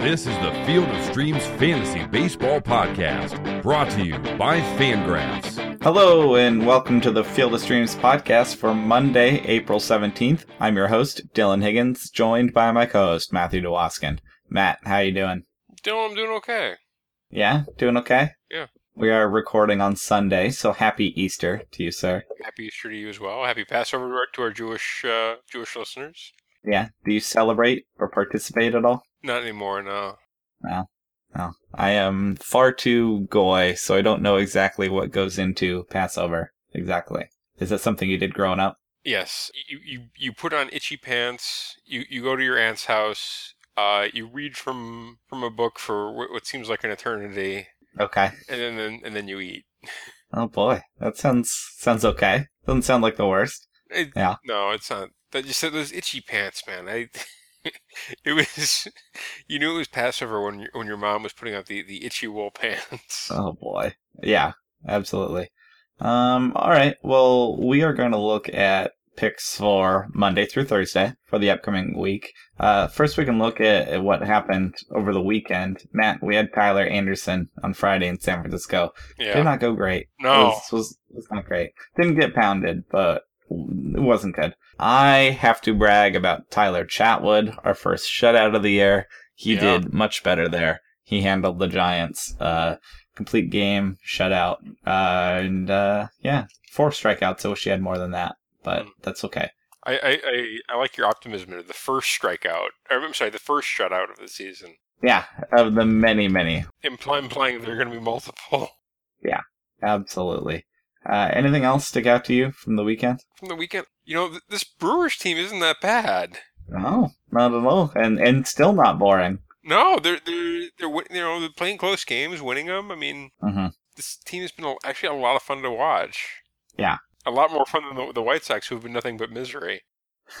This is the Field of Streams Fantasy Baseball Podcast, brought to you by Fangraphs. Hello, and welcome to the Field of Streams podcast for Monday, April 17th. I'm your host, Dylan Higgins, joined by my co-host, Matthew Dewoskin. Matt, how you doing? Dylan, I'm doing okay. Yeah? Doing okay? Yeah. We are recording on Sunday, so happy Easter to you, sir. Happy Easter to you as well. Happy Passover to our Jewish uh, Jewish listeners. Yeah? Do you celebrate or participate at all? Not anymore, no. No. No. I am far too goy, so I don't know exactly what goes into Passover. Exactly. Is that something you did growing up? Yes, you you, you put on itchy pants. You you go to your aunt's house. Uh, you read from from a book for what, seems like an eternity, Okay. and then, then and then you eat. Oh boy. That sounds sounds okay. Doesn't sound like the worst. It- Yeah. No, it's not. That just said those itchy pants, man. I. It was, you knew it was Passover when your, when your mom was putting out the, the itchy wool pants. Oh boy. Yeah, absolutely. Um, all right. Well, we are going to look at picks for Monday through Thursday for the upcoming week. Uh, first, we can look at, at what happened over the weekend. Matt, we had Tyler Anderson on Friday in San Francisco. Yeah. Did not go great. No. It was, was, was not great. Didn't get pounded, but it wasn't good. I have to brag about Tyler Chatwood, our first shutout of the year. He Yeah. did much better there. He handled the Giants. Uh, complete game, shutout. Uh, and, uh, yeah, four strikeouts. I wish he had more than that, but Mm. that's okay. I, I, I, I like your optimism of the first strikeout. Or, I'm sorry, the first shutout of the season. Yeah, of the many, many. Imply, implying there are going to be multiple Yeah, Absolutely. Uh, anything else stick out to you from the weekend? from the weekend. You know, th- this Brewers team isn't that bad. No, not at all. And, and still not boring. No, they're they're they're win- you know they're playing close games, winning them. I mean, hmm this team has been a- actually a lot of fun to watch. Yeah. a lot more fun than the, the White Sox, who have been nothing but misery.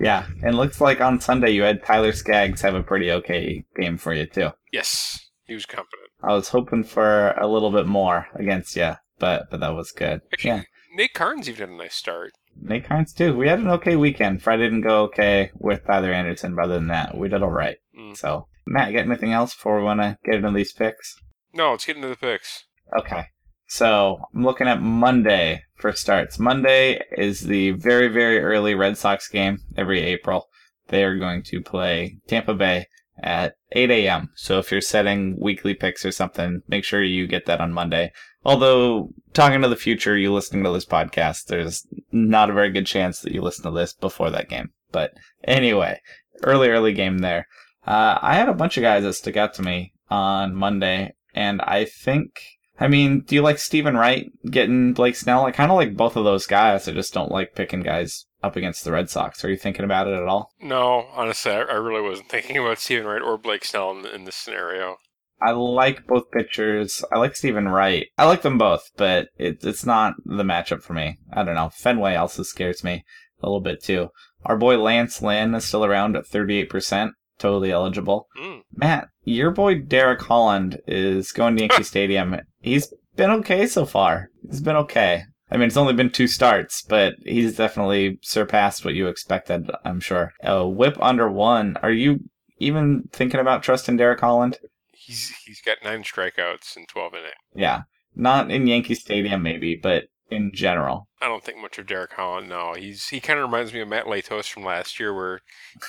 yeah, and looks like on Sunday you had Tyler Skaggs have a pretty okay game for you too. Yes, he was competent. I was hoping for a little bit more against you, but but that was good. Actually, Yeah, Nate Karns even had a nice start. Nate Hines too. We had an okay weekend. Friday didn't go okay with Tyler Anderson, but other than that, we did all right. Mm. So, Matt, you got anything else before we want to get into these picks? No, let's get into the picks. Okay. So I'm looking at Monday for starts. Monday is the very, very early Red Sox game every April. They are going to play Tampa Bay at 8 a.m. So if you're setting weekly picks or something, make sure you get that on Monday. Although, talking to the future, you listening to this podcast, there's not a very good chance that you listen to this before that game. But anyway, early, early game there. Uh, I had a bunch of guys that stick out to me on Monday, and I think I mean, do you like Steven Wright getting Blake Snell? I kind of like both of those guys. I just don't like picking guys up against the Red Sox. Are you thinking about it at all? No, honestly, I, I really wasn't thinking about Steven Wright or Blake Snell in, in this scenario. I like both pitchers. I like Steven Wright. I like them both, but it, it's not the matchup for me. I don't know. Fenway also scares me a little bit too. Our boy Lance Lynn is still around at 38%, totally eligible. Mm. Matt, your boy Derek Holland is going to Yankee Stadium. He's been okay so far. He's been okay. I mean, it's only been two starts, but he's definitely surpassed what you expected, I'm sure. A whip under one. Are you even thinking about trusting Derek Holland? He's he's got nine strikeouts in twelve innings. Yeah. Not in Yankee Stadium, maybe, but in general. I don't think much of Derek Holland. No, he's he kind of reminds me of Matt Latos from last year, where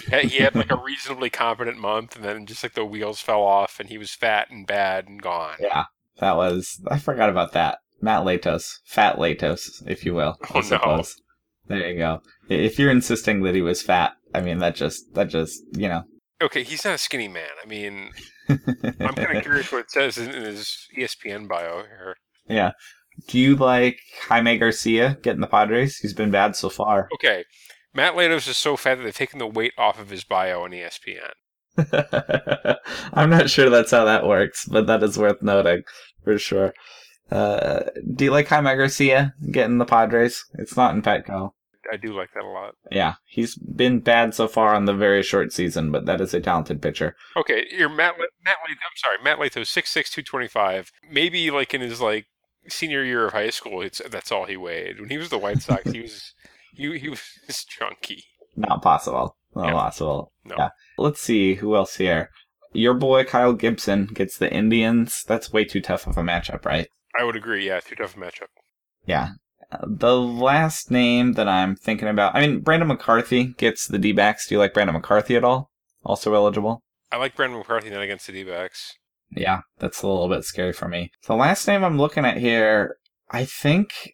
he had, he had like a reasonably competent month, and then just like the wheels fell off, and he was fat and bad and gone. Yeah. That was, I forgot about that. Matt Latos. Fat Latos, if you will. Oh, no. There you go. If you're insisting that he was fat, I mean, that just, that just, you know. Okay, he's not a skinny man. I mean, I'm kind of curious what it says in, his ESPN bio here. yeah. Do you like Jaime Garcia getting the Padres? He's been bad so far. Okay, Matt Latos is so fat that they've taken the weight off of his bio on ESPN. I'm not sure that's how that works, but that is worth noting for sure. Uh, do you like Jaime Garcia getting the Padres? It's not in Petco. I do like that a lot. Yeah, he's been bad so far on the very short season, but that is a talented pitcher. Okay, you're Matt. Matt. I'm sorry, Matt Latos, six six two twenty five. Maybe like in his like senior year of high school, it's that's all he weighed. When he was the White Sox, he was he he was chunky. Not possible. Not Yeah. possible. No. Yeah. Let's see who else here. your boy Kyle Gibson gets the Indians. That's way too tough of a matchup, right? I would agree. Yeah, too tough a matchup. Yeah. Uh, the last name that I'm thinking about, I mean, Brandon McCarthy gets the D backs. Do you like Brandon McCarthy at all? Also eligible? I like Brandon McCarthy not against the D backs. Yeah, that's a little bit scary for me. The last name I'm looking at here, I think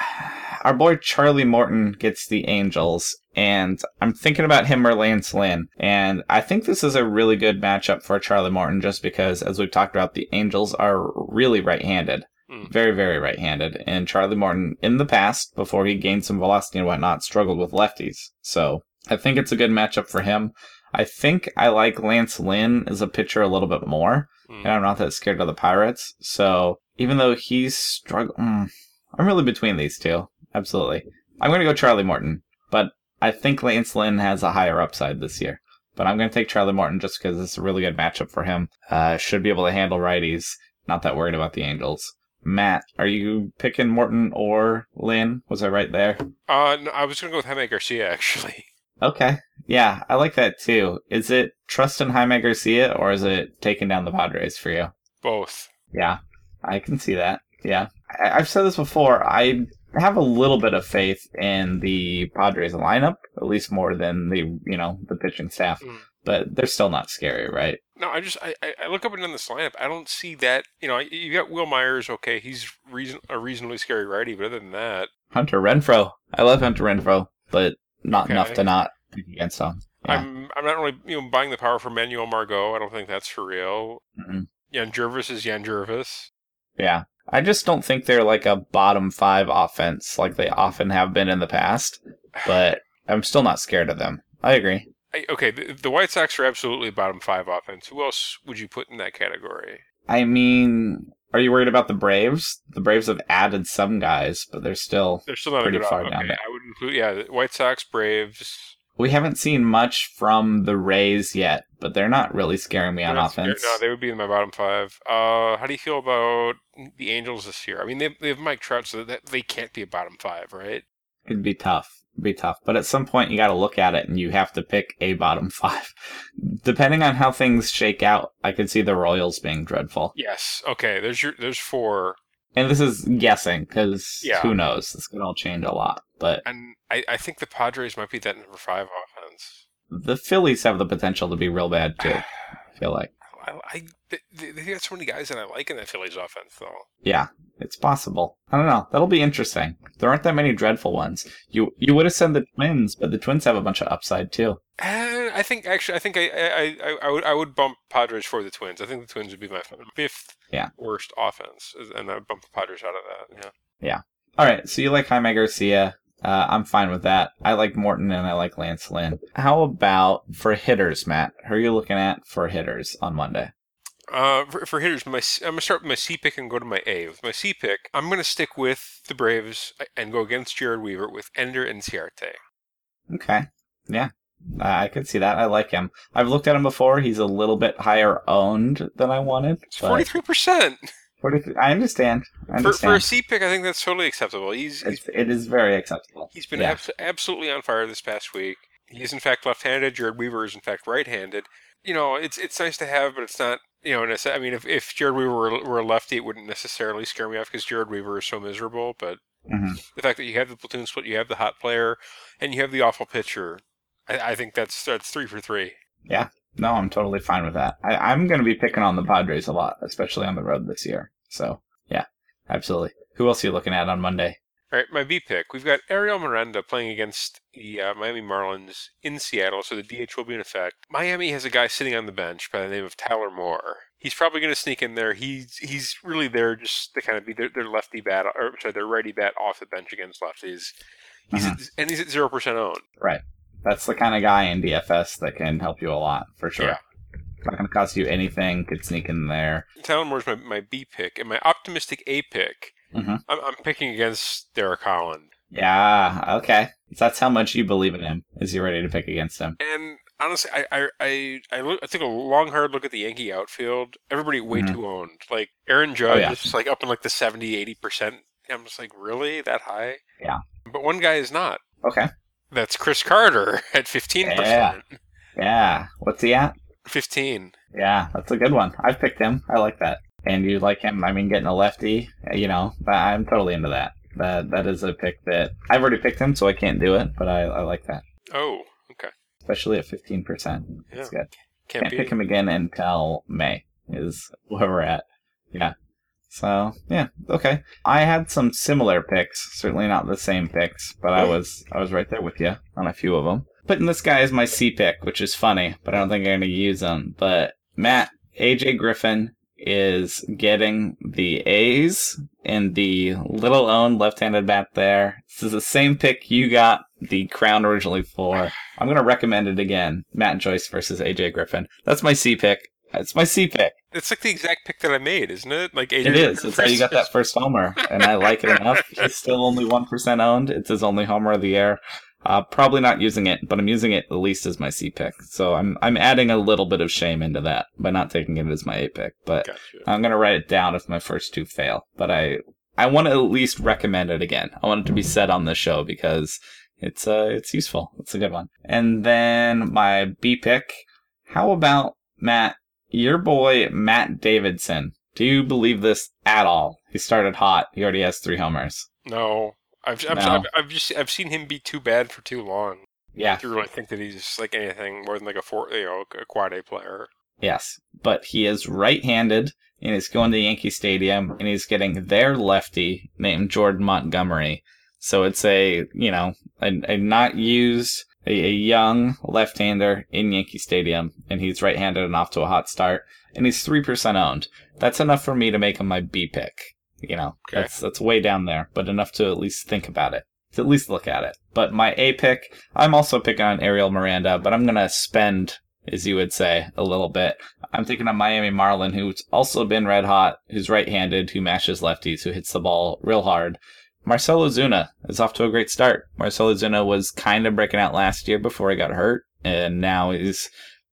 our boy Charlie Morton gets the Angels, and I'm thinking about him or Lance Lynn. And I think this is a really good matchup for Charlie Morton just because, as we've talked about, the Angels are really right handed. Very, very right handed. And Charlie Morton, in the past, before he gained some velocity and whatnot, struggled with lefties. So I think it's a good matchup for him. I think I like Lance Lynn as a pitcher a little bit more, Mm. and I'm not that scared of the Pirates. So even though he's struggling, mm, I'm really between these two. Absolutely. I'm going to go Charlie Morton, but I think Lance Lynn has a higher upside this year. But I'm going to take Charlie Morton just because it's a really good matchup for him. Uh, should be able to handle righties. Not that worried about the Angels. Matt, are you picking Morton or Lynn? Was I right there? Uh, no, I was gonna go with Jaime Garcia actually. Okay. Yeah, I like that too. Is it trust in Jaime Garcia or is it taking down the Padres for you? Both. Yeah, I can see that. Yeah. I- I've said this before. I have a little bit of faith in the Padres lineup, at least more than the, you know, the pitching staff. Mm. But they're still not scary, right? No, I just I, I- look up and down this lineup. I don't see that. You know, you got Wil Myers. Okay, he's reason a reasonably scary righty, but other than that, Hunter Renfroe. I love Hunter Renfroe, but not enough to not pick against him. Yeah. I'm I'm not really you know buying the power for Manuel Margot. I don't think that's for real. Mm-mm. Yangervis is Yangervis. Yeah. I just don't think they're like a bottom five offense like they often have been in the past, but I'm still not scared of them. I agree. I, okay, the, the White Sox are absolutely bottom five offense. Who else would you put in that category? I mean, are you worried about the Braves? The Braves have added some guys, but they're still. They're still not Pretty a good far off- down okay, there. I would include yeah, White Sox, Braves. We haven't seen much from the Rays yet, but they're not really scaring me on They're scared- offense. No, they would be in my bottom five. Uh, how do you feel about the Angels this year? I mean, they they have Mike Trout, so that they can't be a bottom five, right? It'd be tough. Be tough. But at some point, you got to look at it and you have to pick a bottom five. Depending on how things shake out, I could see the Royals being dreadful. Yes. Okay. There's your there's four, And this is guessing because Yeah. who knows? This could all change a lot. But and I, I think the Padres might be that number five offense. the Phillies have the potential to be real bad too. I feel like. I, I they, they got so many guys that I like in that Phillies offense, though. Yeah, it's possible. I don't know. That'll be interesting. There aren't that many dreadful ones. You you would have said the Twins, but the Twins have a bunch of upside too. And I think actually, I think I I, I, I would I would bump Padres for the Twins. I think the Twins would be my fifth Yeah. worst offense, and I would bump the Padres out of that. Yeah. All right, so you like Jaime Garcia. Uh, I'm fine with that. I like Morton and I like Lance Lynn. How about for hitters, Matt? Who are you looking at for hitters on Monday? Uh, for, for hitters, my I'm gonna start with my C pick and go to my A. With my C pick, I'm gonna stick with the Braves and go against Jered Weaver with Ender Inciarte. Okay, yeah, uh, I could see that. I like him. I've looked at him before. He's a little bit higher owned than I wanted. It's forty three percent 43 I understand. I understand. for a C pick. I think that's totally acceptable. He's he's, it is very acceptable. he's been yeah. abs- absolutely on fire this past week. He is in fact left-handed. Jered Weaver is in fact right-handed. You know, it's it's nice to have, but it's not. You know, nece- I mean, if, if Jered Weaver were, were a lefty, it wouldn't necessarily scare me off because Jered Weaver is so miserable. But Mhm. the fact that you have the platoon split, you have the hot player, and you have the awful pitcher, I, I think that's that's three for three. Yeah, No, I'm totally fine with that. I, I'm going to be picking on the Padres a lot, especially on the road this year. So, yeah, absolutely. Who else are you looking at on Monday? All right, my B pick. We've got Ariel Miranda playing against the uh, Miami Marlins in Seattle, so the DH will be in effect. Miami has a guy sitting on the bench by the name of Tyler Moore. He's probably going to sneak in there. He's he's really there just to kind of be their, their lefty bat, or sorry, their righty bat off the bench against lefties. He's at, and he's at zero percent owned. Right. That's the kind of guy in DFS that can help you a lot, for sure. Yeah. Not going to cost you anything, could sneak in there. Tyler Moore's my, my B pick, and my optimistic A pick. Mhm. I'm, I'm picking against Derek Holland. Yeah, okay. That's how much you believe in him. Is he ready to pick against him? And honestly, I I I I, look, I took a long hard look at the Yankee outfield. Everybody way Mhm. too owned. Like Aaron Judge yeah. is like up in like the 70, 80 percent. I'm just like, really that high? Yeah. But one guy is not. Okay. That's Chris Carter at fifteen percent. Yeah. What's he at? Fifteen. Yeah, that's a good one. I've picked him. I like that. And you like him? I mean, getting a lefty, uh, you know, I'm totally into that. That that is a pick that I've already picked him, so I can't do it, but I, I like that. Oh, okay. Especially at fifteen percent. Yeah. It's good. Can't, Can't pick him again until May is where we're at. Yeah. So yeah, okay. I had some similar picks, certainly not the same picks, but I was I was right there with you on a few of them. Putting this guy as my C pick, which is funny, but I don't think I'm going to use him. But Matt AJ Griffin is getting the A's in the little owned left-handed bat there. This is the same pick you got the crown originally for. I'm going to recommend it again. Matt Joyce versus AJ Griffin. That's my C pick. That's my C pick. It's like the exact pick that I made, isn't it? Like AJ It is. It's how you got that first homer, and I like it enough. He's still only one percent owned. It's his only homer of the year. Uh, probably not using it, but I'm using it at least as my C pick. So I'm I'm adding a little bit of shame into that by not taking it as my A pick. But Gotcha. I'm gonna write it down if my first two fail. But I I want to at least recommend it again. I want it to be said on the show because it's uh it's useful. It's a good one. And then my B pick. How about Matt? Your boy Matt Davidson. Do you believe this at all? He started hot. He already has three homers. No, I've I've, No. I've I've just I've seen him be too bad for too long. Yeah. To really think that he's like anything more than like a four, you know, a quad A player. Yes, but he is right-handed and he's going to Yankee Stadium and he's getting their lefty named Jordan Montgomery. So it's a you know a, a not used a, a young left-hander in Yankee Stadium and he's right-handed and off to a hot start and he's three percent owned. That's enough for me to make him my B pick. You know Okay. that's that's way down there, but enough to at least think about it. To at least look at it. But my A pick, I'm also picking on Ariel Miranda, but I'm gonna spend, as you would say, a little bit. I'm thinking of Miami Marlin, who's also been red hot, who's right-handed, who mashes lefties, who hits the ball real hard. Marcell Ozuna is off to a great start. Marcell Ozuna was kind of breaking out last year before he got hurt, and now he's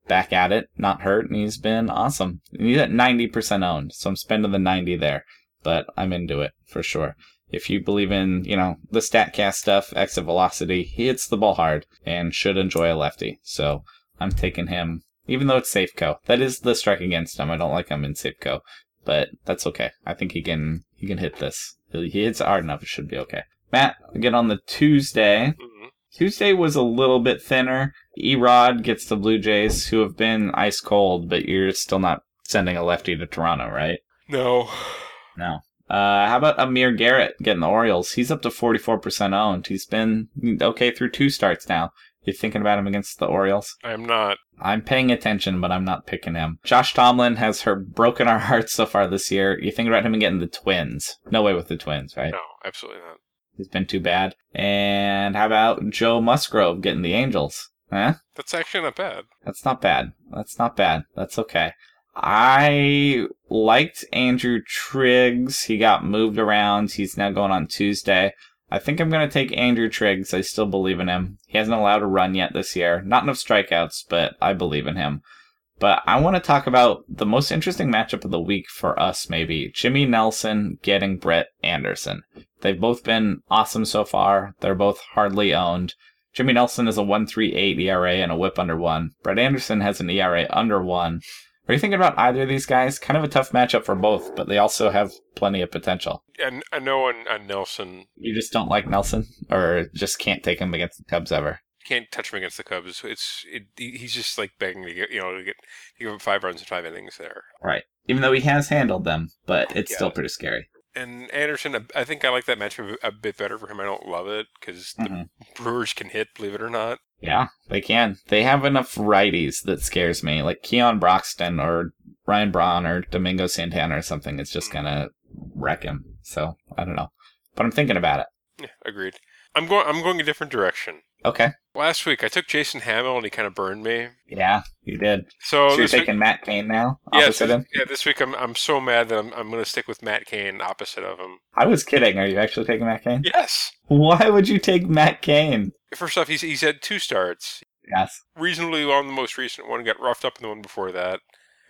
back at it, not hurt, and he's been awesome. And he's at 90% owned, so I'm spending the 90 there, but I'm into it for sure. If you believe in, you know, the StatCast stuff, exit velocity, he hits the ball hard and should enjoy a lefty. So I'm taking him, even though it's Safeco. That is the strike against him. I don't like him in Safeco, but that's okay. I think he can he can hit this. He hits it hard enough. It should be okay. Matt, again on the Tuesday. hmm Tuesday was a little bit thinner. Erod gets the Blue Jays, who have been ice cold, but you're still not sending a lefty to Toronto, right? No. No. Uh, how about Amir Garrett getting the Orioles? He's up to 44% owned. He's been okay through two starts now. You thinking about him against the Orioles? I'm not. I'm paying attention, but I'm not picking him. Josh Tomlin has her broken our hearts so far this year. You think about him getting the Twins? No way with the Twins, right? No, absolutely not. He's been too bad. And how about Joe Musgrove getting the Angels? Huh? That's actually not bad. That's not bad. That's not bad. That's okay. I liked Andrew Triggs. He got moved around. He's now going on Tuesday. I think I'm going to take Andrew Triggs. I still believe in him. He hasn't allowed a run yet this year. Not enough strikeouts, but I believe in him. But I want to talk about the most interesting matchup of the week for us, maybe. Jimmy Nelson getting Brett Anderson. They've both been awesome so far. They're both hardly owned. Jimmy Nelson is a 138 ERA and a whip under one. Brett Anderson has an ERA under one. Are you thinking about either of these guys? Kind of a tough matchup for both, but they also have plenty of potential. And I know on, on uh, Nelson, You just don't like Nelson, or just can't take him against the Cubs ever. can't touch him against the Cubs. It's it, he's just like begging to get you know to get to give him five runs in five innings there. Right. Even though he has handled them, but it's Yeah. still pretty scary. And Anderson, I think I like that matchup a bit better for him. I don't love it because the mm-hmm. Brewers can hit, believe it or not. Yeah, they can. They have enough righties that scares me, like Keon Broxton or Ryan Braun or Domingo Santana or something. It's just mm. gonna wreck him. So I don't know, but I'm thinking about it. Yeah, agreed. I'm going. I'm going a different direction. Okay. Last week I took Jason Hammel and he kind of burned me. Yeah, you did. So, so you're this week, taking Matt Cain now, yeah, opposite this, him. yeah, this week I'm I'm so mad that I'm I'm going to stick with Matt Cain opposite of him. I was kidding. Are you actually taking Matt Cain? Yes. Why would you take Matt Cain? First off, he's he's had two starts. Yes. Reasonably on the most recent one, got roughed up in the one before that.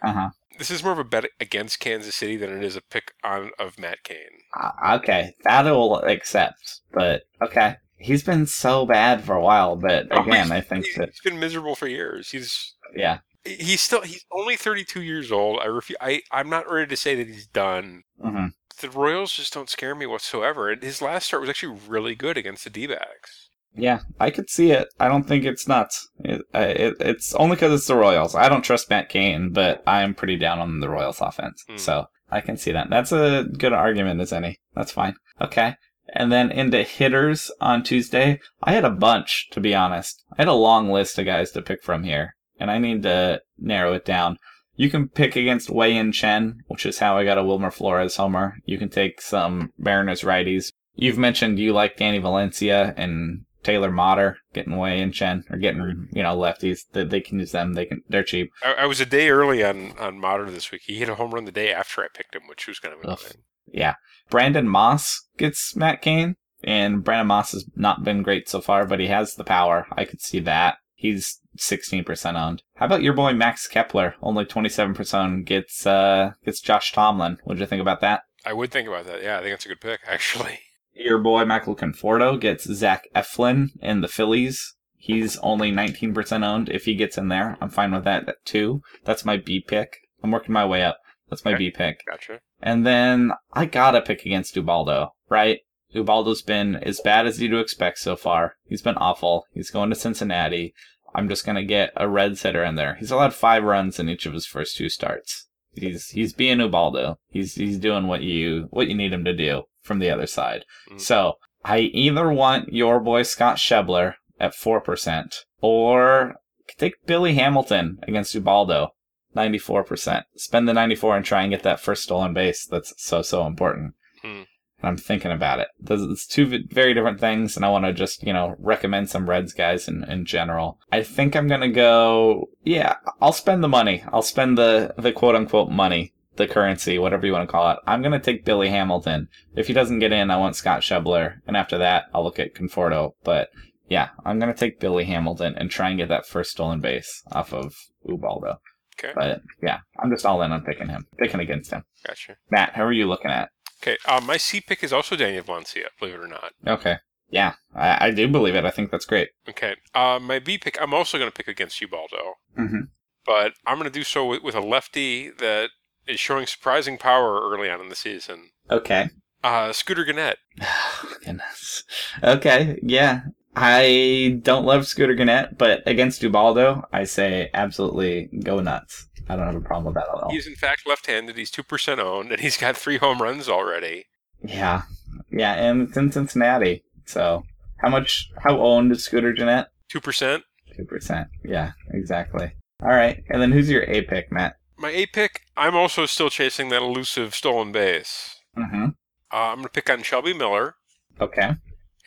Uh huh. This is more of a bet against Kansas City than it is a pick on of Matt Cain. Uh, okay, that will accept. But okay, he's been so bad for a while. But Oh, again, he's- I think He's, that he's been miserable for years. He's yeah, He's still he's only 32 years old. I refu- I I'm not ready to say that he's done. hmm The Royals just don't scare me whatsoever. And his last start was actually really good against the D-backs. Yeah, I could see it. I don't think it's nuts. It, it, it's only because it's the Royals. I don't trust Matt Cain, but I am pretty down on the Royals offense. Hmm. So I can see that. That's a good argument as any. That's fine. Okay. And then into hitters on Tuesday, I had a bunch, to be honest. I had a long list of guys to pick from here, and I need to narrow it down. You can pick against Wei Yin Chen, which is how I got a Wilmer Flores homer. You can take some Mariners righties. You've mentioned you like Danny Valencia and Taylor Motter getting Wei Yin Chen or getting you know lefties. They, they can use them. They can. They're cheap. I, I was a day early on on Motter this week. He hit a home run the day after I picked him, which was kind of Ugh. Yeah. Brandon Moss gets Matt Cain, and Brandon Moss has not been great so far, but he has the power. I could see that. He's 16% owned. How about your boy Max Kepler? Only 27% owned. Gets, uh, gets Josh Tomlin. What'd you think about that? I would think about that. Yeah, I think that's a good pick, actually. Your boy Michael Conforto gets Zach Eflin in the Phillies. He's only 19% owned. If he gets in there, I'm fine with that too. That's my B pick. I'm working my way up. That's my Okay. B pick. Gotcha. And then I gotta pick against Ubaldo, right? Ubaldo's been as bad as you'd expect so far. He's been awful. He's going to Cincinnati. I'm just gonna get a red hitter in there. He's allowed five runs in each of his first two starts. He's he's being Ubaldo. He's he's doing what you what you need him to do from the other side. Mm. So I either want your boy Scott Schebler at four percent, or take Billy Hamilton against Ubaldo. 94%. Spend the 94 and try and get that first stolen base. That's so, so important. Hmm. And I'm thinking about it. Those- It's two very different things, and I want to just, you know, recommend some Reds guys in, in general. I think I'm going to go, yeah, I'll spend the money. I'll spend the, the quote unquote money, the currency, whatever you want to call it. I'm going to take Billy Hamilton. If he doesn't get in, I want Scott Schebler. And after that, I'll look at Conforto. But yeah, I'm going to take Billy Hamilton and try and get that first stolen base off of Ubaldo. Okay. But yeah, I'm just all in on picking him, picking against him. Gotcha. Matt, how are you looking at? Okay. Uh, my C pick is also Daniel Valencia, believe it or not. Okay. Yeah, I, I do believe it. I think that's great. Okay. Uh, my B pick, I'm also going to pick against Ubaldo, Mm-hmm. but I'm going to do so with, with a lefty that is showing surprising power early on in the season. Okay. Uh, Scooter Gennett. Goodness. Okay. Yeah. I don't love Scooter Gennett, but against Ubaldo, I say absolutely go nuts. I don't have a problem with that at all. He's in fact left-handed. He's two percent owned, and he's got three home runs already. Yeah. Yeah, and it's in Cincinnati. So, how much, how owned is Scooter Gennett? Two percent. 2%. Yeah, exactly. All right. And then who's your A pick, Matt? My A pick, I'm also still chasing that elusive stolen base. Mm-hmm. Uh, I'm going to pick on Shelby Miller. Okay.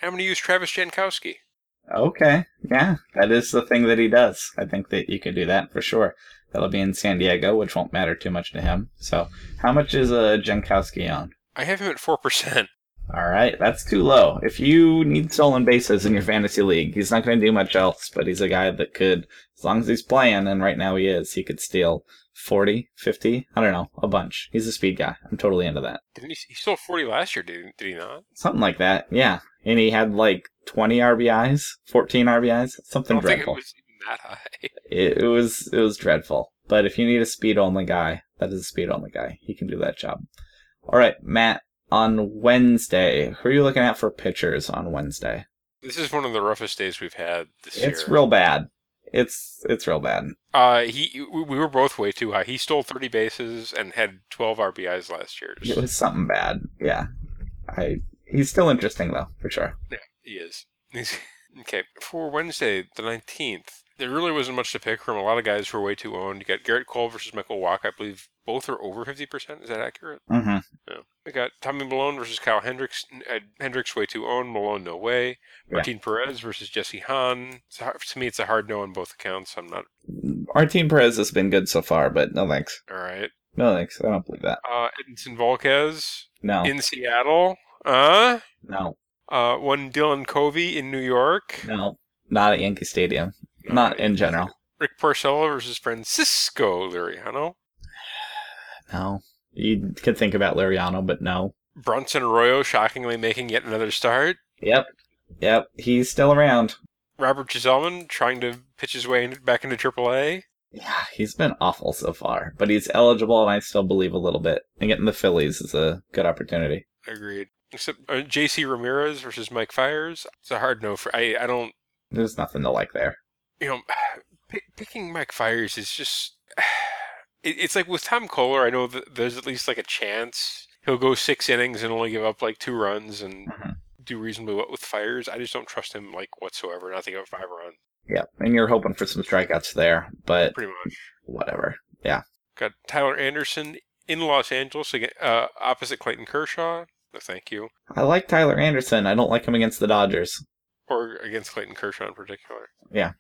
I'm going to use Travis Jankowski. Okay. Yeah, that is the thing that he does. I think that you could do that for sure. That'll be in San Diego, which won't matter too much to him. So, how much is uh, Jankowski on? I have him at four percent. All right, that's too low. If you need stolen bases in your fantasy league, he's not going to do much else, but he's a guy that could, as long as he's playing, and right now he is, he could steal 40, 50, I don't know, a bunch. He's a speed guy. I'm totally into that. Didn't he? He stole 40 last year, did, did he not? Something like that, yeah. And he had like 20 RBIs, 14 RBIs, I something think it dreadful. was that high. It, it was it was dreadful. But if you need a speed only guy, that is a speed only guy. He can do that job. All right, Matt. On Wednesday, who are you looking at for pitchers on Wednesday? This is one of the roughest days we've had this It's year. It's real bad. It's it's real bad. Uh, he we we were both way too high. He stole 30 bases and had 12 RBIs last year. It was something bad. Yeah. I he's still interesting though, for sure. Yeah, he is. He's, okay, for Wednesday, the 19th, there really wasn't much to pick from. A lot of guys who are way too owned. You got Gerrit Cole versus Michael Walk. I believe both are over 50%. Is that accurate? Mm-hmm. No. We got Tommy Milone versus Kyle Hendricks. Uh, Hendricks way too owned. Milone no way. Yeah. Martin Perez versus Jesse Hahn. It's hard, to me, it's a hard no on both accounts. I'm not Martin Perez has been good so far, but no thanks. all right. No thanks. I don't believe that. Uh, Edinson Volquez No. in Seattle. Uh, no. uh, one Dylan Covey in New York. No. Not at Yankee Stadium. Not in general. Rick Porcello versus Francisco Liriano. No. You could think about Liriano, but no. Bronson Arroyo shockingly making yet another start. Yep. Yep. He's still around. Robert Gsellman trying to pitch his way back into AAA. Yeah, he's been awful so far, but he's eligible, and I still believe a little bit. And getting the Phillies is a good opportunity. Agreed. Except uh, J.C. Ramirez versus Mike Fiers. It's a hard no for. I I don't. There's nothing to like there. You know, p- picking Mike Fiers is just. It, it's like with Tom Koehler. I know that there's at least like a chance he'll go six innings and only give up like two runs and Mhm. do reasonably well with Fiers. I just don't trust him like whatsoever. Not to give up five runs. Yeah, and you're hoping for some strikeouts there, but Pretty much. whatever. Yeah, Got Tyler Anderson in Los Angeles again, uh, opposite Clayton Kershaw. No, thank you. I like Tyler Anderson. I don't like him against the Dodgers. Or against Clayton Kershaw in particular. Yeah.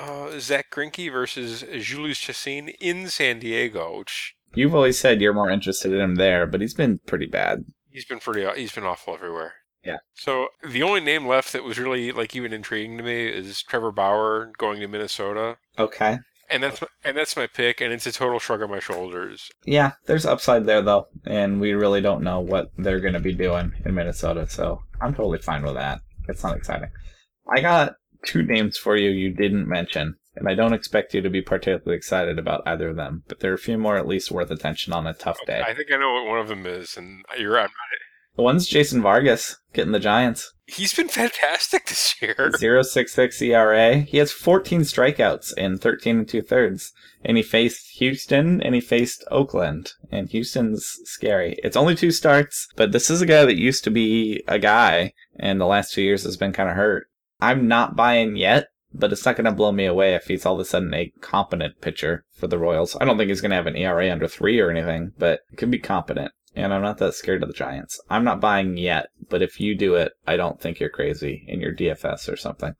Uh, Zack Greinke versus Jhoulys Chacin in San Diego, which You've always said you're more interested in him there, but he's been pretty bad. he's been pretty. He's been awful everywhere. Yeah. So the only name left that was really like even intriguing to me is Trevor Bauer going to Minnesota, Okay. and that's my, and that's my pick, and it's a total shrug on my shoulders. Yeah, there's upside there though, and we really don't know what they're going to be doing in Minnesota, so I'm totally fine with that. It's not exciting. I got two names for you you didn't mention, and I don't expect you to be particularly excited about either of them, but there are a few more at least worth attention on a tough day. I think I know what one of them is, and you're right. The one's Jason Vargas getting the Giants. He's been fantastic this year. 0.66 ERA. He has 14 strikeouts in 13 and two thirds. And he faced Houston and he faced Oakland. And Houston's scary. It's only two starts, but this is a guy that used to be a guy and the last two years has been kind of hurt. I'm not buying yet, but it's not going to blow me away if he's all of a sudden a competent pitcher for the Royals. I don't think he's going to have an ERA under three or anything, but he could be competent. And I'm not that scared of the Giants. I'm not buying yet, but if you do it, I don't think you're crazy in your DFS or something.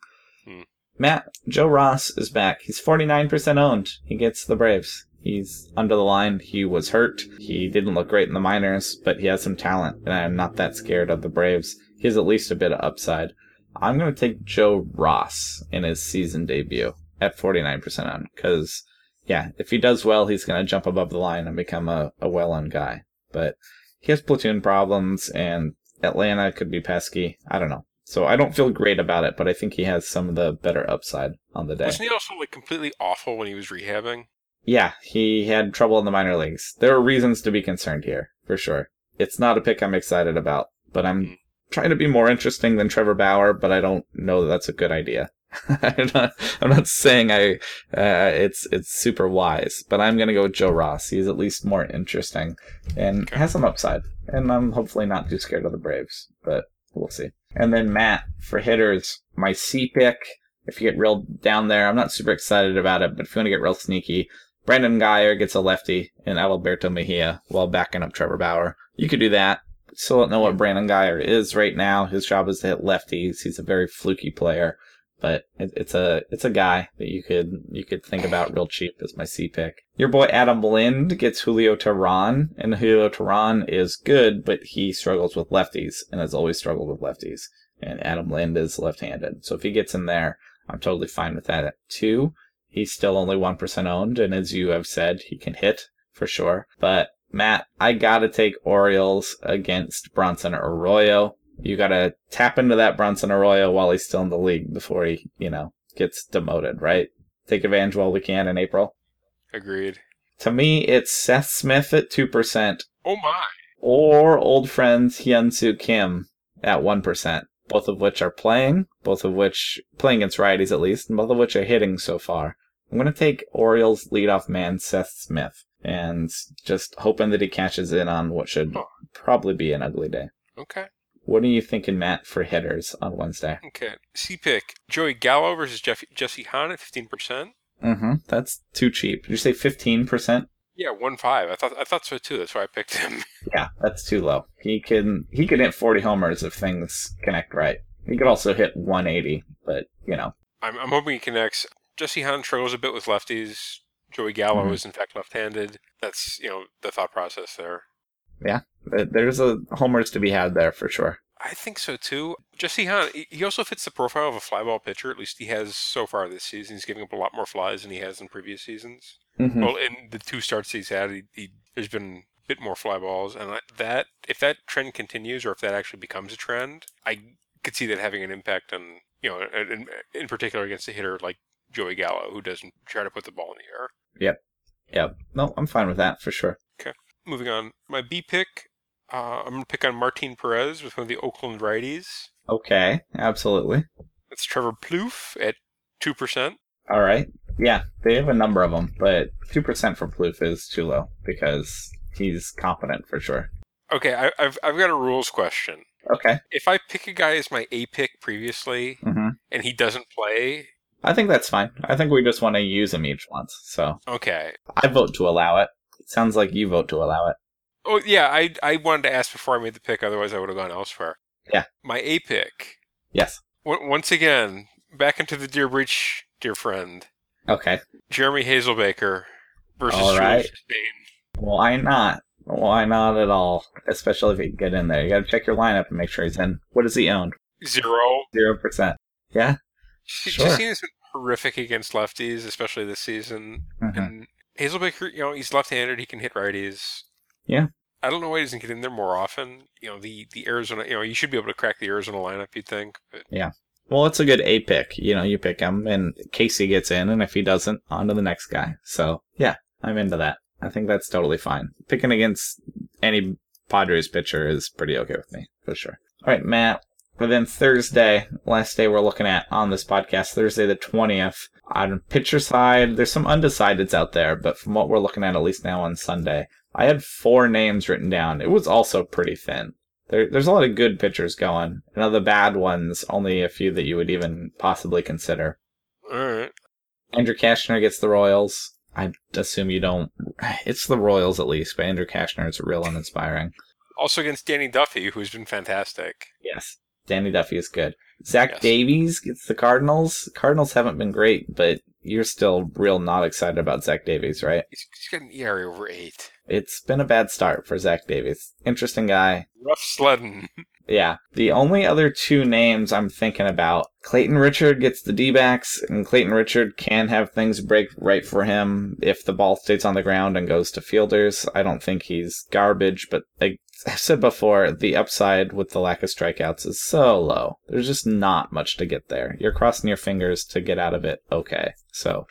Hmm. Matt, Joe Ross is back. He's 49% owned. He gets the Braves. He's under the line. He was hurt. He didn't look great in the minors, but he has some talent, and I'm not that scared of the Braves. He has at least a bit of upside. I'm going to take Joe Ross in his season debut at 49% owned, because, yeah, if he does well, he's going to jump above the line and become a, a well on guy. But he has platoon problems, and Atlanta could be pesky. I don't know. So I don't feel great about it, but I think he has some of the better upside on the day. Wasn't he also like completely awful when he was rehabbing? Yeah, he had trouble in the minor leagues. There are reasons to be concerned here, for sure. It's not a pick I'm excited about, but I'm hmm. Trying to be more interesting than Trevor Bauer, but I don't know that that's a good idea. I'm, not, I'm not saying I uh, it's it's super wise, but I'm gonna go with Joe Ross. He's at least more interesting and Okay. has some upside. And I'm hopefully not too scared of the Braves, but we'll see. And then Matt for hitters, my C pick. If you get real down there, I'm not super excited about it, but if you want to get real sneaky, Brandon Guyer gets a lefty and Alberto Mejia while backing up Trevor Bauer. You could do that. Still don't know what Brandon Guyer is right now. His job is to hit lefties. He's a very fluky player, but it, it's a it's a guy that you could you could think about real cheap as my C pick. Your boy Adam Lind gets Julio Teheran, and Julio Teheran is good, but he struggles with lefties and has always struggled with lefties. And Adam Lind is left-handed, so if he gets in there, I'm totally fine with that. At two, he's still only one percent owned, and as you have said, he can hit for sure. But Matt, I gotta take Orioles against Bronson Arroyo. You gotta tap into that Bronson Arroyo while he's still in the league before he, you know, gets demoted, right? Take advantage while we can in April. Agreed. To me, it's Seth Smith at 2% Oh my! or old friend Hyun Soo Kim at 1%, both of which are playing, both of which playing against righties at least, and both of which are hitting so far. I'm going to take Orioles leadoff man Seth Smith and just hoping that he catches in on what should probably be an ugly day. Okay. What are you thinking, Matt, for hitters on Wednesday? Okay. C pick Joey Gallo versus Jeff- Jesse Hahn at fifteen percent. Mm-hmm. That's too cheap. Did you say 15%? Yeah, one five. I thought I thought so too. That's why I picked him. Yeah, that's too low. He can he can hit 40 homers if things connect right. He could also hit 180, but you know, I'm, I'm hoping he connects. Jesse Hahn struggles a bit with lefties. Joey Gallo Mhm. is in fact left-handed. That's you know the thought process there. Yeah, there's a homers to be had there for sure. I think so too. Jesse Hahn, he- he also fits the profile of a flyball pitcher. At least he has so far this season. He's giving up a lot more flies than he has in previous seasons. Mm-hmm. Well, in the two starts he's had, he, he, there's been a bit more fly balls, and that if that trend continues, or if that actually becomes a trend, I could see that having an impact on you know, in, in particular against a hitter like Joey Gallo, who doesn't try to put the ball in the air. Yep. Yep. No, I'm fine with that for sure. Okay. Moving on, my B pick, uh, I'm going to pick on Martin Perez with one of the Oakland righties. Okay, absolutely. That's Trevor Plouffe at 2%. All right. Yeah, they have a number of them, but 2% for Plouffe is too low because he's competent for sure. Okay, I, I've, I've got a rules question. Okay. If I pick a guy as my A pick previously hmm and he doesn't play, I think that's fine. I think we just want to use him each once. So okay. I vote to allow it. It sounds like you vote to allow it. Oh, yeah, I, I wanted to ask before I made the pick, otherwise I would have gone elsewhere. Yeah. My A pick, Yes. w- once again, back into the dear Breach, dear friend, Okay. Jeremy Hazelbaker versus All right. Why not? Why not at all? Especially if he can get in there. You got to check your lineup and make sure he's in. What does he own? Zero. Zero percent. Yeah. Sure. Justine has been horrific against lefties, especially this season. Mhm. And Hazelbaker, you know, he's left-handed. He can hit righties. Yeah. I don't know why he doesn't get in there more often. You know, the the Arizona, you know, you should be able to crack the Arizona lineup. You'd think, but Well, it's a good A pick. You know, you pick him, and Casey gets in, and if he doesn't, on to the next guy. So, yeah, I'm into that. I think that's totally fine. Picking against any Padres pitcher is pretty okay with me, for sure. All right, Matt. But then Thursday, last day we're looking at on this podcast, Thursday the 20th. On pitcher side, there's some undecideds out there, but from what we're looking at, at least now on Sunday, I had four names written down. It was also pretty thin. There, there's a lot of good pitchers going, and of the bad ones, only a few that you would even possibly consider. all right. Andrew Cashner gets the Royals. I assume you don't. It's the Royals at least, but Andrew Cashner is real uninspiring. Also against Danny Duffy, who's been fantastic. Yes, Danny Duffy is good. Zach Yes. Davies gets the Cardinals. Cardinals haven't been great, but you're still real not excited about Zach Davies, right? He's, he's got an ERA over eight. It's been a bad start for Zach Davies. Interesting guy. Rough sledding. Yeah. The only other two names I'm thinking about Clayton Richard gets the D backs, and Clayton Richard can have things break right for him if the ball stays on the ground and goes to fielders. I don't think he's garbage, but like I said before, the upside with the lack of strikeouts is so low. There's just not much to get there. You're crossing your fingers to get out of it okay. So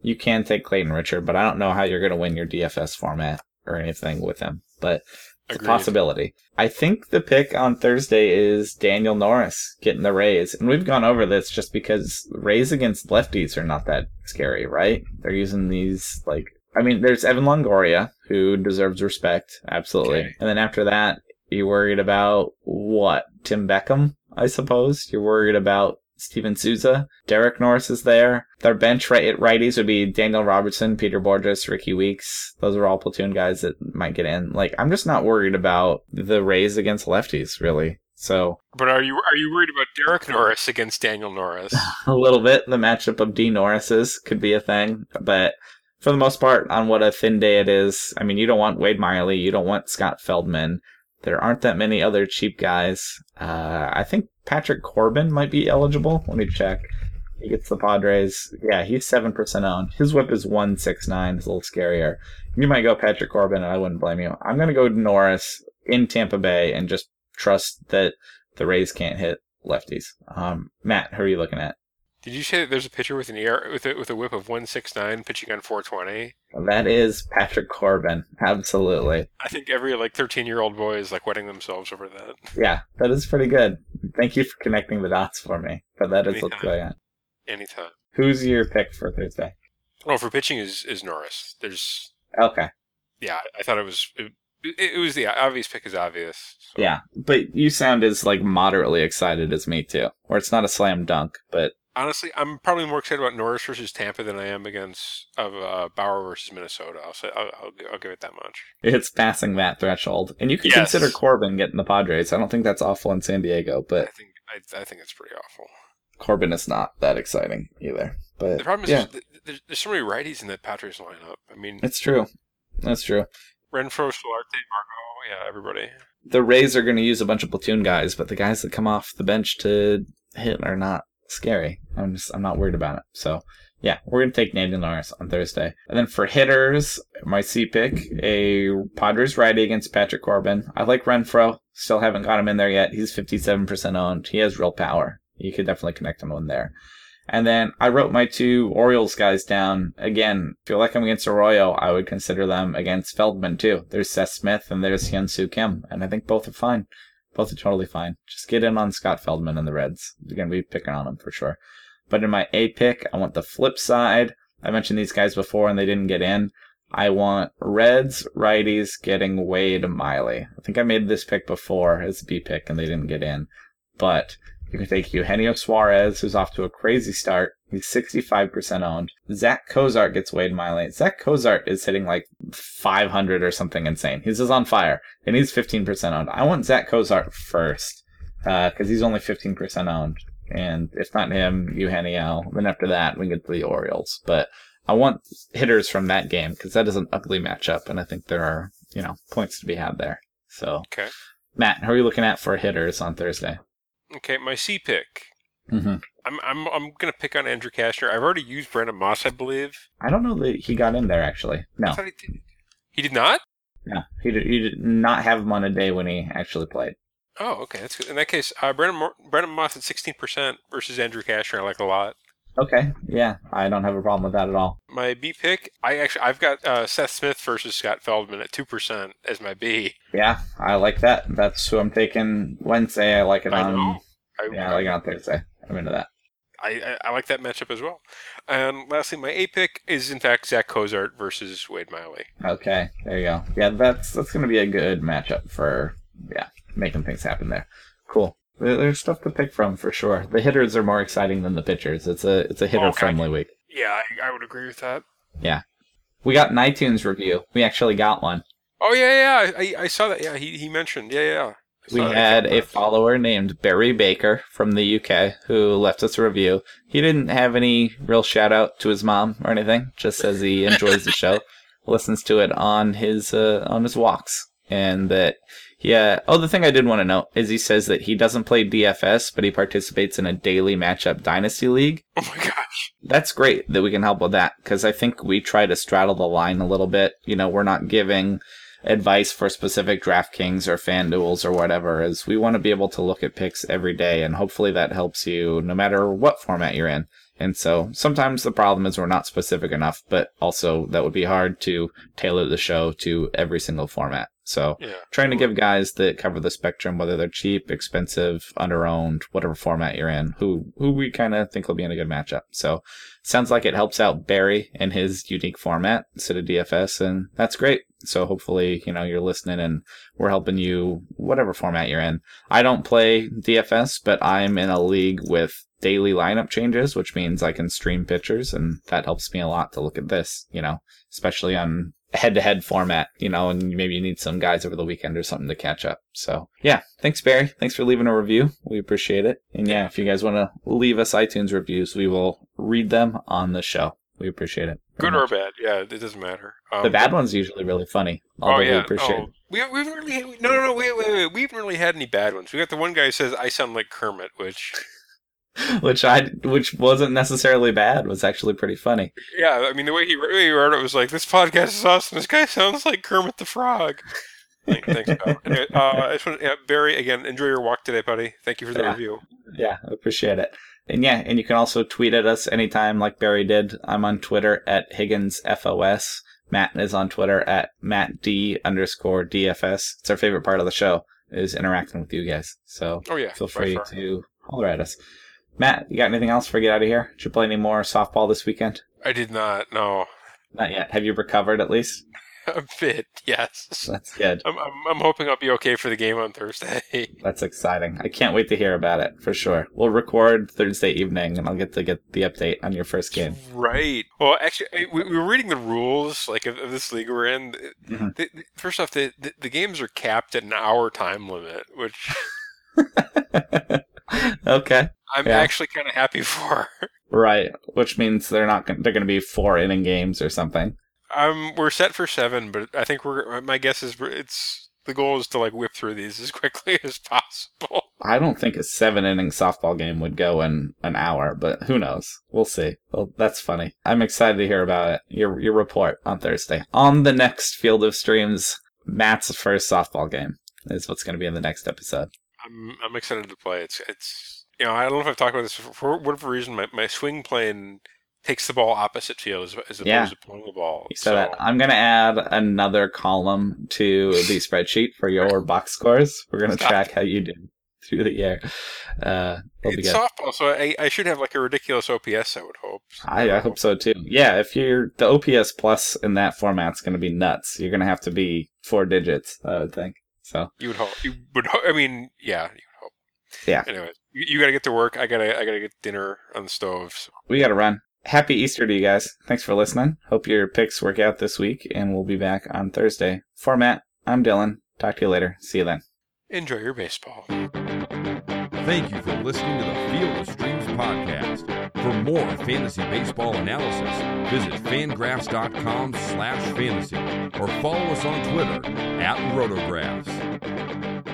you can take Clayton Richard, but I don't know how you're going to win your DFS format or anything with him. But it's a possibility. I think the pick on Thursday is Daniel Norris getting the Rays. And we've gone over this just because Rays against lefties are not that scary, right? They're using these, like, I mean, there's Evan Longoria, who deserves respect, absolutely. Okay. And then after that, you're worried about what? Tim Beckham, I suppose? You're worried about Steven Souza. Derek Norris is there. Their bench right righties would be Daniel Robertson, Peter Bourjos, Rickie Weeks. Those are all platoon guys that might get in. Like, I'm just not worried about the Rays against lefties, really. So But are you are you worried about Derek Norris against Daniel Norris? a little bit the matchup of D Norris's could be a thing, but for the most part, on what a thin day it is, I mean, you don't want Wade Miley, you don't want Scott Feldman. There aren't that many other cheap guys. Uh, I think Patrick Corbin might be eligible. Let me check. He gets the Padres. Yeah, he's seven percent owned. His whip is one six nine. It's a little scarier. You might go Patrick Corbin, and I wouldn't blame you. I'm gonna go Norris in Tampa Bay and just trust that the Rays can't hit lefties. Um, Matt, who are you looking at? Did you say that there's a pitcher with an ER with a, with a whip of one six nine pitching on four twenty? That is Patrick Corbin. Absolutely. I think every like thirteen year old boy is like wetting themselves over that. Yeah, that is pretty good. Thank you for connecting the dots for me. But that is what's Anytime. going on. Anytime. Who's your pick for Thursday? Oh, for pitching is is Norris. There's Okay. yeah, I thought it was it, it was the obvious pick is obvious. So, Yeah, but you sound as like moderately excited as me too. Or it's not a slam dunk, but Honestly, I'm probably more excited about Norris versus Tampa than I am against of uh, Bauer versus Minnesota. I'll say I'll, I'll, I'll give it that much. it's passing that threshold. And you could Yes. consider Corbin getting the Padres. I don't think that's awful in San Diego, but I think I, I think it's pretty awful. Corbin is not that exciting either. But The problem is yeah, there's, there's, there's so many righties in that Padres lineup. I mean, it's true. That's true. Renfroe, Solarte, Margot, yeah, everybody. the Rays are going to use a bunch of platoon guys, but the guys that come off the bench to hit are not scary. I'm just I'm not worried about it. So yeah, we're gonna take Nathan Lawrence on Thursday, and then for hitters, my C pick a Padres righty against Patrick Corbin. I like Renfroe. Still haven't got him in there yet. He's 57% owned. He has real power. You could definitely connect him in there. And then I wrote my two Orioles guys down. Again, feel like I'm against Arroyo, I would consider them against Feldman too. There's Seth Smith and there's Hyun Soo Kim, and I think both are fine. Both are totally fine. Just get in on Scott Feldman and the Reds. Gonna be picking on them for sure. But in my A pick, I want the flip side. I mentioned these guys before and they didn't get in. I want Reds righties getting Wade Miley. I think I made this pick before as a B pick and they didn't get in. But you can take Eugenio Suarez, who's off to a crazy start. He's 65% owned. Zach Cozart gets Wade Miley. Zach Cozart is hitting like 500 or something insane. He's just on fire, and he's 15% owned. I want Zach Cozart first because uh, he's only 15% owned. And if not him, Eugenio. Then after that, we get to the Orioles. But I want hitters from that game because that is an ugly matchup, and I think there are you know points to be had there. So, okay, Matt, who are you looking at for hitters on Thursday? Okay, my C pick. Mm-hmm. I'm I'm I'm gonna pick on Andrew Cashner. I've already used Brandon Moss, I believe. I don't know that he got in there actually. No, he did. He did not. No, he did, he did not have him on a day when he actually played. Oh, okay, that's good. In that case, uh, Brandon Brandon Moss at 16% versus Andrew Cashner, I like a lot. Okay, yeah, I don't have a problem with that at all. My B pick, I actually I've got uh, Seth Smith versus Scott Feldman at two percent as my B. Yeah, I like that. That's who I'm taking Wednesday. I like it I on. I, yeah, I like it on Thursday. I'm into that. I, I, I like that matchup as well. And lastly, my A pick is in fact Zach Cozart versus Wade Miley. Okay, there you go. Yeah, that's that's going to be a good matchup for yeah making things happen there. Cool. There's stuff to pick from for sure. The hitters are more exciting than the pitchers. It's a it's a hitter friendly week. Yeah, I, I would agree with that. Yeah, we got an iTunes review. We actually got one. Oh yeah, yeah, I, I saw that. Yeah, he, he mentioned. Yeah, yeah. We had a follower named Barry Baker from the UK who left us a review. He didn't have any real shout out to his mom or anything. Just says he enjoys the show, listens to it on his uh, on his walks, and that yeah. Oh, the thing I did want to note is he says that he doesn't play DFS, but he participates in a daily matchup dynasty league. Oh my gosh. That's great that we can help with that because I think we try to straddle the line a little bit. You know, we're not giving advice for specific DraftKings or FanDuels or whatever is we want to be able to look at picks every day and hopefully that helps you no matter what format you're in. And so sometimes the problem is we're not specific enough, but also that would be hard to tailor the show to every single format. So Yeah. trying to give guys that cover the spectrum, whether they're cheap, expensive, under-owned, whatever format you're in, who who we kind of think will be in a good matchup. So sounds like it helps out Barry in his unique format instead of DFS, and that's great. So hopefully, you know, you're listening and we're helping you whatever format you're in. I don't play DFS, but I'm in a league with daily lineup changes, which means I can stream pitchers, and that helps me a lot to look at this, you know, especially on head to head format, you know, and maybe you need some guys over the weekend or something to catch up. So, yeah, thanks, Barry. Thanks for leaving a review. We appreciate it. And yeah, if you guys want to leave us iTunes reviews, we will read them on the show. We appreciate it. Good or bad? Yeah, it doesn't matter. Um, The bad one's usually really funny. Oh yeah. We appreciate oh, we, we haven't really had, no no no wait wait wait we haven't really had any bad ones. We got the one guy who says I sound like Kermit, which. Which I, which wasn't necessarily bad, was actually pretty funny. yeah I mean the way he, the way he wrote it was like this podcast is awesome. This guy sounds like Kermit the Frog. Thanks, pal. Anyway, uh, I just want to, yeah, Barry again. Enjoy your walk today, buddy. Thank you for the Yeah. review. Yeah, I appreciate it. And yeah, and you can also tweet at us anytime, like Barry did. I'm on Twitter at HigginsFOS. Matt is on Twitter at MattD underscore DFS. It's our favorite part of the show is interacting with you guys. So Oh yeah, feel free to holler at us. Matt, you got anything else before we get out of here? Did you play any more softball this weekend? I did not. No, Not yet. Have you recovered at least? a bit. Yes. That's good. I'm, I'm, I'm hoping I'll be okay for the game on Thursday. That's exciting. I can't wait to hear about it for sure. We'll record Thursday evening and I'll get to get the update on your first game. Right. Well, actually, I- we, we were reading the rules like of, of this league we're in. Mhm. The, the- first off, the, the the games are capped at an hour time limit, which okay. I'm Yeah. actually kind of happy for. Right, which means they're not they're going to be four inning games or something. Um, we're set for seven, but I think we're. My guess is it's the goal is to like whip through these as quickly as possible. I don't think a seven inning softball game would go in an hour, but who knows? We'll see. Well, that's funny. I'm excited to hear about it. Your your report on Thursday on the next Field of Streams. Matt's first softball game is what's going to be in the next episode. I'm I'm excited to play. It's it's you know, I don't know if I've talked about this for whatever reason. My, my swing plane takes the ball opposite field as, as opposed Yeah. to pulling the ball. You said that. I'm gonna add another column to the spreadsheet for your box scores. We're gonna track how you did through the year. Uh, it's softball, so I, I should have like a ridiculous OPS. I would hope. I, I hope so too. Yeah, if you're the OPS plus in that format's going to be nuts. You're going to have to be four digits, I would think. So You would hope. You would. Ho- I mean, yeah. You would hope. Yeah. Anyway, you, you got to get to work. I gotta. I gotta get dinner on the stove. So. we got to run. Happy Easter to you guys. Thanks for listening. Hope your picks work out this week, and we'll be back on Thursday. For Matt, I'm Dylan. Talk to you later. See you then. Enjoy your baseball. Thank you for listening to the Field of Streams podcast. For more fantasy baseball analysis, visit fangraphs.com slash fantasy or follow us on Twitter at rotographs.